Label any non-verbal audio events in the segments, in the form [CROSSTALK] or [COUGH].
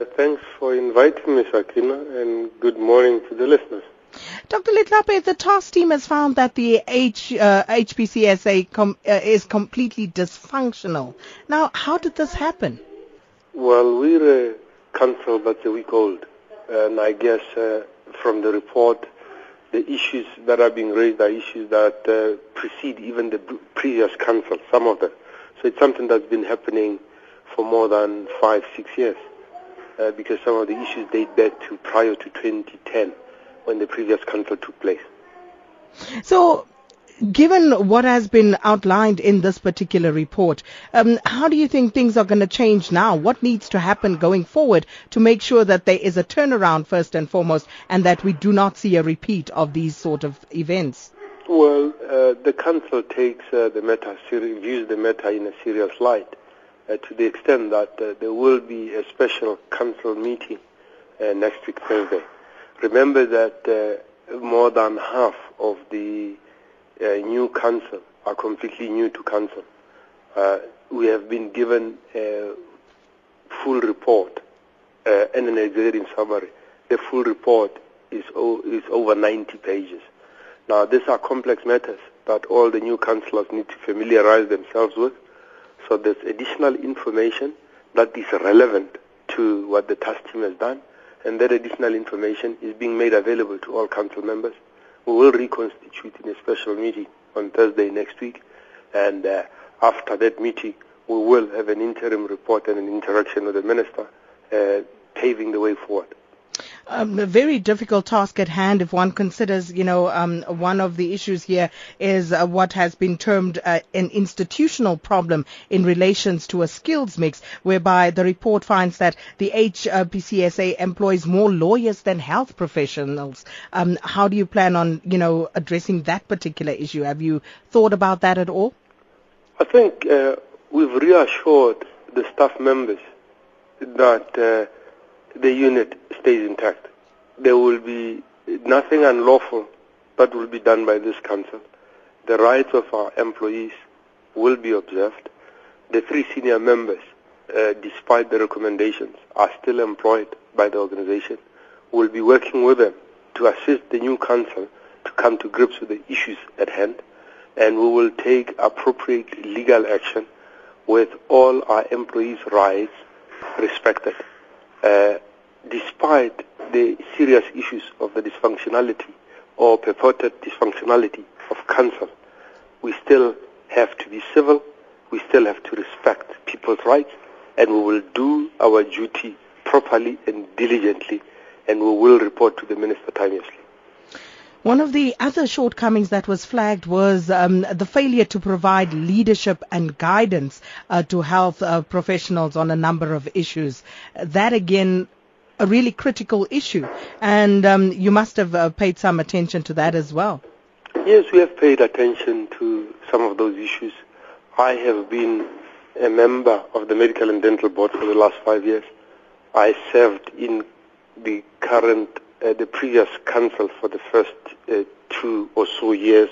Thanks for inviting me, Sakina, and good morning to the listeners. Dr. Letlape, the task team has found that the H, uh, HPCSA com, uh, is completely dysfunctional. Now, how did this happen? Well, we're a council that's a week old, and I guess uh, from the report, the issues that are being raised are issues that uh, precede even the previous council, some of them. So it's something that's been happening for more than five, six years uh, because some of the issues date back to prior to 2010 when the previous council took place. So, given what has been outlined in this particular report, um, how do you think things are going to change now? What needs to happen going forward to make sure that there is a turnaround first and foremost and that we do not see a repeat of these sort of events? Well, uh, the council takes uh, the matter, views the matter in a serious light to the extent that uh, there will be a special council meeting uh, next week Thursday. Remember that uh, more than half of the uh, new council are completely new to council. Uh, we have been given a full report and an executive summary. The full report is, o- is over 90 pages. Now, these are complex matters that all the new councillors need to familiarize themselves with. So there's additional information that is relevant to what the task team has done, and that additional information is being made available to all council members. We will reconstitute in a special meeting on Thursday next week, and uh, after that meeting, we will have an interim report and an interaction with the minister, uh, paving the way forward um, a very difficult task at hand if one considers, you know, um, one of the issues here is uh, what has been termed uh, an institutional problem in relations to a skills mix, whereby the report finds that the HPCSA employs more lawyers than health professionals. Um, how do you plan on, you know, addressing that particular issue? Have you thought about that at all? I think uh, we've reassured the staff members that uh, the unit stays intact. There will be nothing unlawful that will be done by this council. The rights of our employees will be observed. The three senior members, uh, despite the recommendations, are still employed by the organization. We'll be working with them to assist the new council to come to grips with the issues at hand, and we will take appropriate legal action with all our employees' rights respected. Uh, despite the serious issues of the dysfunctionality or purported dysfunctionality of council, we still have to be civil, we still have to respect people's rights, and we will do our duty properly and diligently, and we will report to the minister timeously. One of the other shortcomings that was flagged was um, the failure to provide leadership and guidance uh, to health uh, professionals on a number of issues. That again a really critical issue, and um, you must have uh, paid some attention to that as well. Yes, we have paid attention to some of those issues. I have been a member of the Medical and Dental Board for the last five years. I served in the current uh, the previous council for the first uh, two or so years.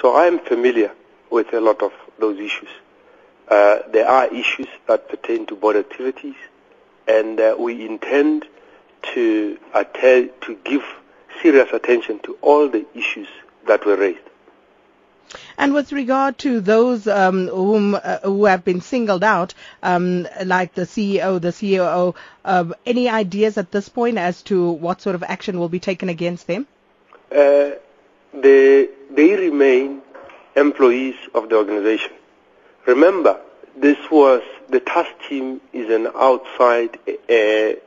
So I am familiar with a lot of those issues. Uh, there are issues that pertain to board activities, and uh, we intend to, to give serious attention to all the issues that were raised. And with regard to those um, whom uh, who have been singled out, um, like the CEO, the COO, uh, any ideas at this point as to what sort of action will be taken against them? Uh, they they remain employees of the organization. Remember, this was the task team is an outside uh,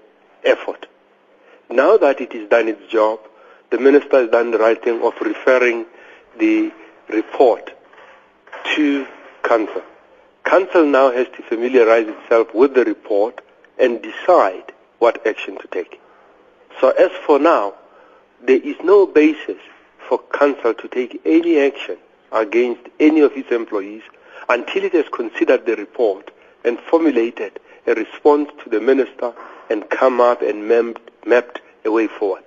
effort. Now that it has done its job, the minister has done the right thing of referring the report to council. Council now has to familiarize itself with the report and decide what action to take. So as for now, there is no basis for council to take any action against any of its employees until it has considered the report and formulated a response to the minister and come up and mapped, mapped a way forward.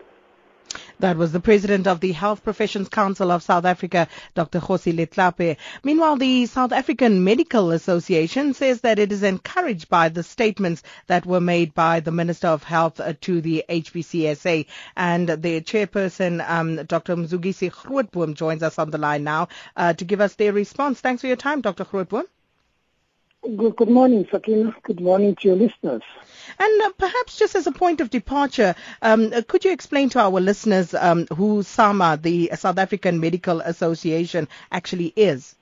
That was the president of the Health Professions Council of South Africa, Dr. Kgosi Letlape. Meanwhile, the South African Medical Association says that it is encouraged by the statements that were made by the Minister of Health uh, to the HPCSA. And the chairperson, um, Dr. Mzukisi Grootboom, joins us on the line now uh, to give us their response. Thanks for your time, Dr. Grootboom. Good, morning, Sakina. Good morning to your listeners. And uh, perhaps just as a point of departure, um, uh, could you explain to our listeners um, who SAMA, the South African Medical Association, actually is?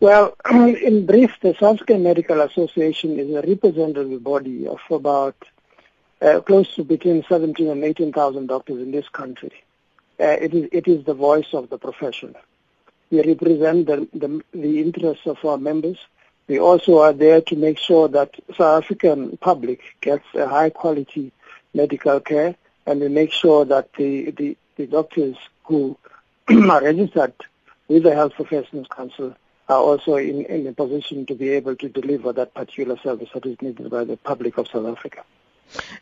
Well, [CLEARS THROAT] in brief, the South African Medical Association is a representative body of about uh, close to between 17 and 18,000 doctors in this country. Uh, it, is, it is the voice of the profession. We represent the, the, the interests of our members. We also are there to make sure that South African public gets a high quality medical care and we make sure that the, the, the doctors who [CLEARS THROAT] are registered with the Health Professionals Council are also in, in a position to be able to deliver that particular service that is needed by the public of South Africa.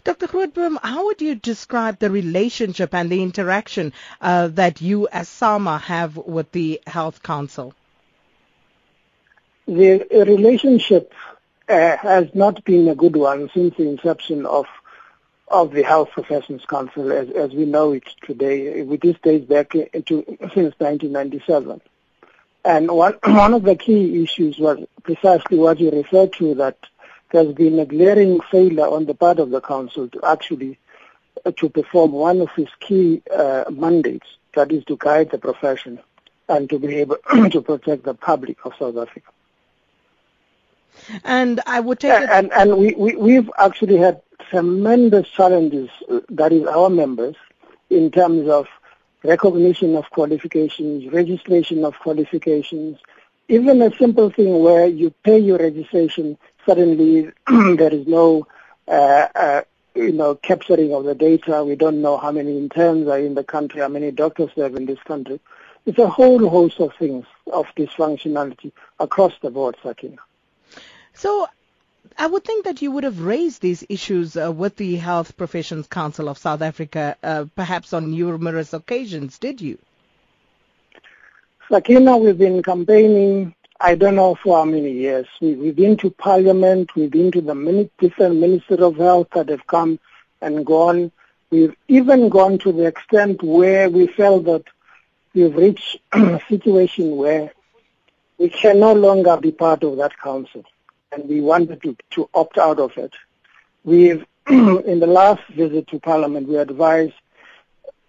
Dr. Grootboom, how would you describe the relationship and the interaction uh, that you as SAMA have with the Health Council? The relationship uh, has not been a good one since the inception of of the Health Professions Council as, as we know it today, this dates back into since 1997. And one, [CLEARS THROAT] one of the key issues was precisely what you referred to, that there's been a glaring failure on the part of the council to actually uh, to perform one of its key uh, mandates, that is to guide the profession and to be able [CLEARS THROAT] to protect the public of South Africa. And I would take it. And, and we, we, we've actually had tremendous challenges, uh, that is our members, in terms of recognition of qualifications, registration of qualifications, even a simple thing where you pay your registration, suddenly [CLEARS THROAT] there is no, uh, uh, you know, capturing of the data. We don't know how many interns are in the country, how many doctors there are in this country. It's a whole host of things of dysfunctionality across the board, Sakina. So I would think that you would have raised these issues uh, with the Health Professions Council of South Africa, uh, perhaps on numerous occasions, did you? Sakina, we've been campaigning, I don't know for how many years. We, have been to Parliament, we've been to the many different Ministers of Health that have come and gone. We've even gone to the extent where we felt that we've reached [CLEARS THROAT] a situation where we can no longer be part of that council and we wanted to, to opt out of it. We've, [CLEARS THROAT] in the last visit to Parliament, we advised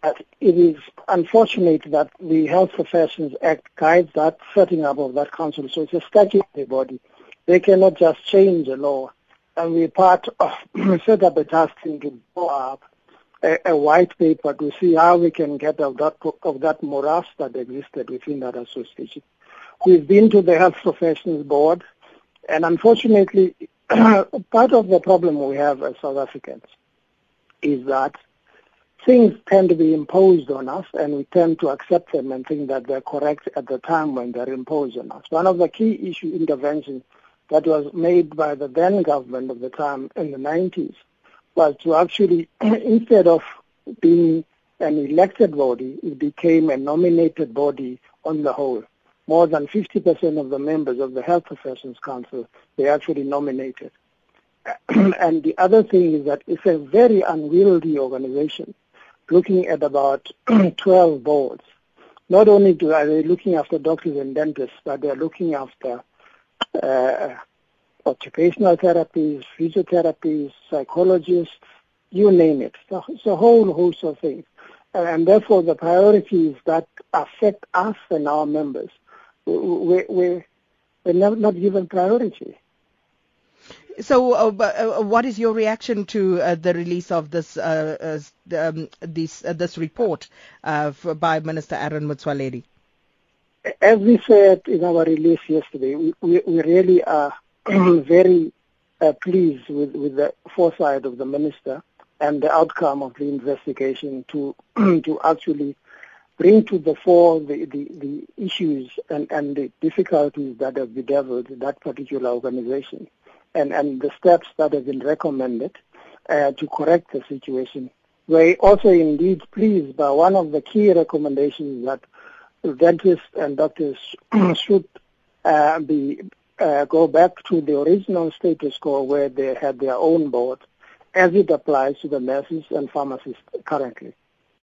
Uh, it is unfortunate that the Health Professions Act guides that setting up of that council. So it's a statutory body. They cannot just change a law. And we part of [CLEARS THROAT] set up a task team to draw up a, a, white paper to see how we can get out that of that morass that existed within that association. We've been to the Health Professions Board, and unfortunately, [CLEARS THROAT] part of the problem we have as South Africans is that things tend to be imposed on us and we tend to accept them and think that they're correct at the time when they're imposed on us. One of the key issue interventions that was made by the then government of the time in the 90s was to actually, [CLEARS THROAT] instead of being an elected body, it became a nominated body on the whole. More than 50% of the members of the Health Professions Council, they actually nominated. [CLEARS THROAT] and the other thing is that it's a very unwieldy organization looking at about [CLEARS THROAT] 12 boards. Not only do, are they looking after doctors and dentists, but they're looking after uh, occupational therapies, physiotherapies, psychologists, you name it. So it's a whole host of things. And therefore, the priorities that affect us and our members, we, we, we're not given priority. So, uh, uh, what is your reaction to uh, the release of this uh, uh, um, this uh, this report by Minister Aaron Motsoaledi? As we said in our release yesterday, we, we, we really are [CLEARS THROAT] very pleased with, with the foresight of the minister and the outcome of the investigation to [CLEARS THROAT] to actually bring to the fore the, the, the issues and, and the difficulties that have bedeviled that particular organization and, and the steps that have been recommended uh, to correct the situation We're also indeed pleased by one of the key recommendations that dentists and doctors [CLEARS THROAT] should uh, be uh, go back to the original status quo where they had their own board as it applies to the nurses and pharmacists currently.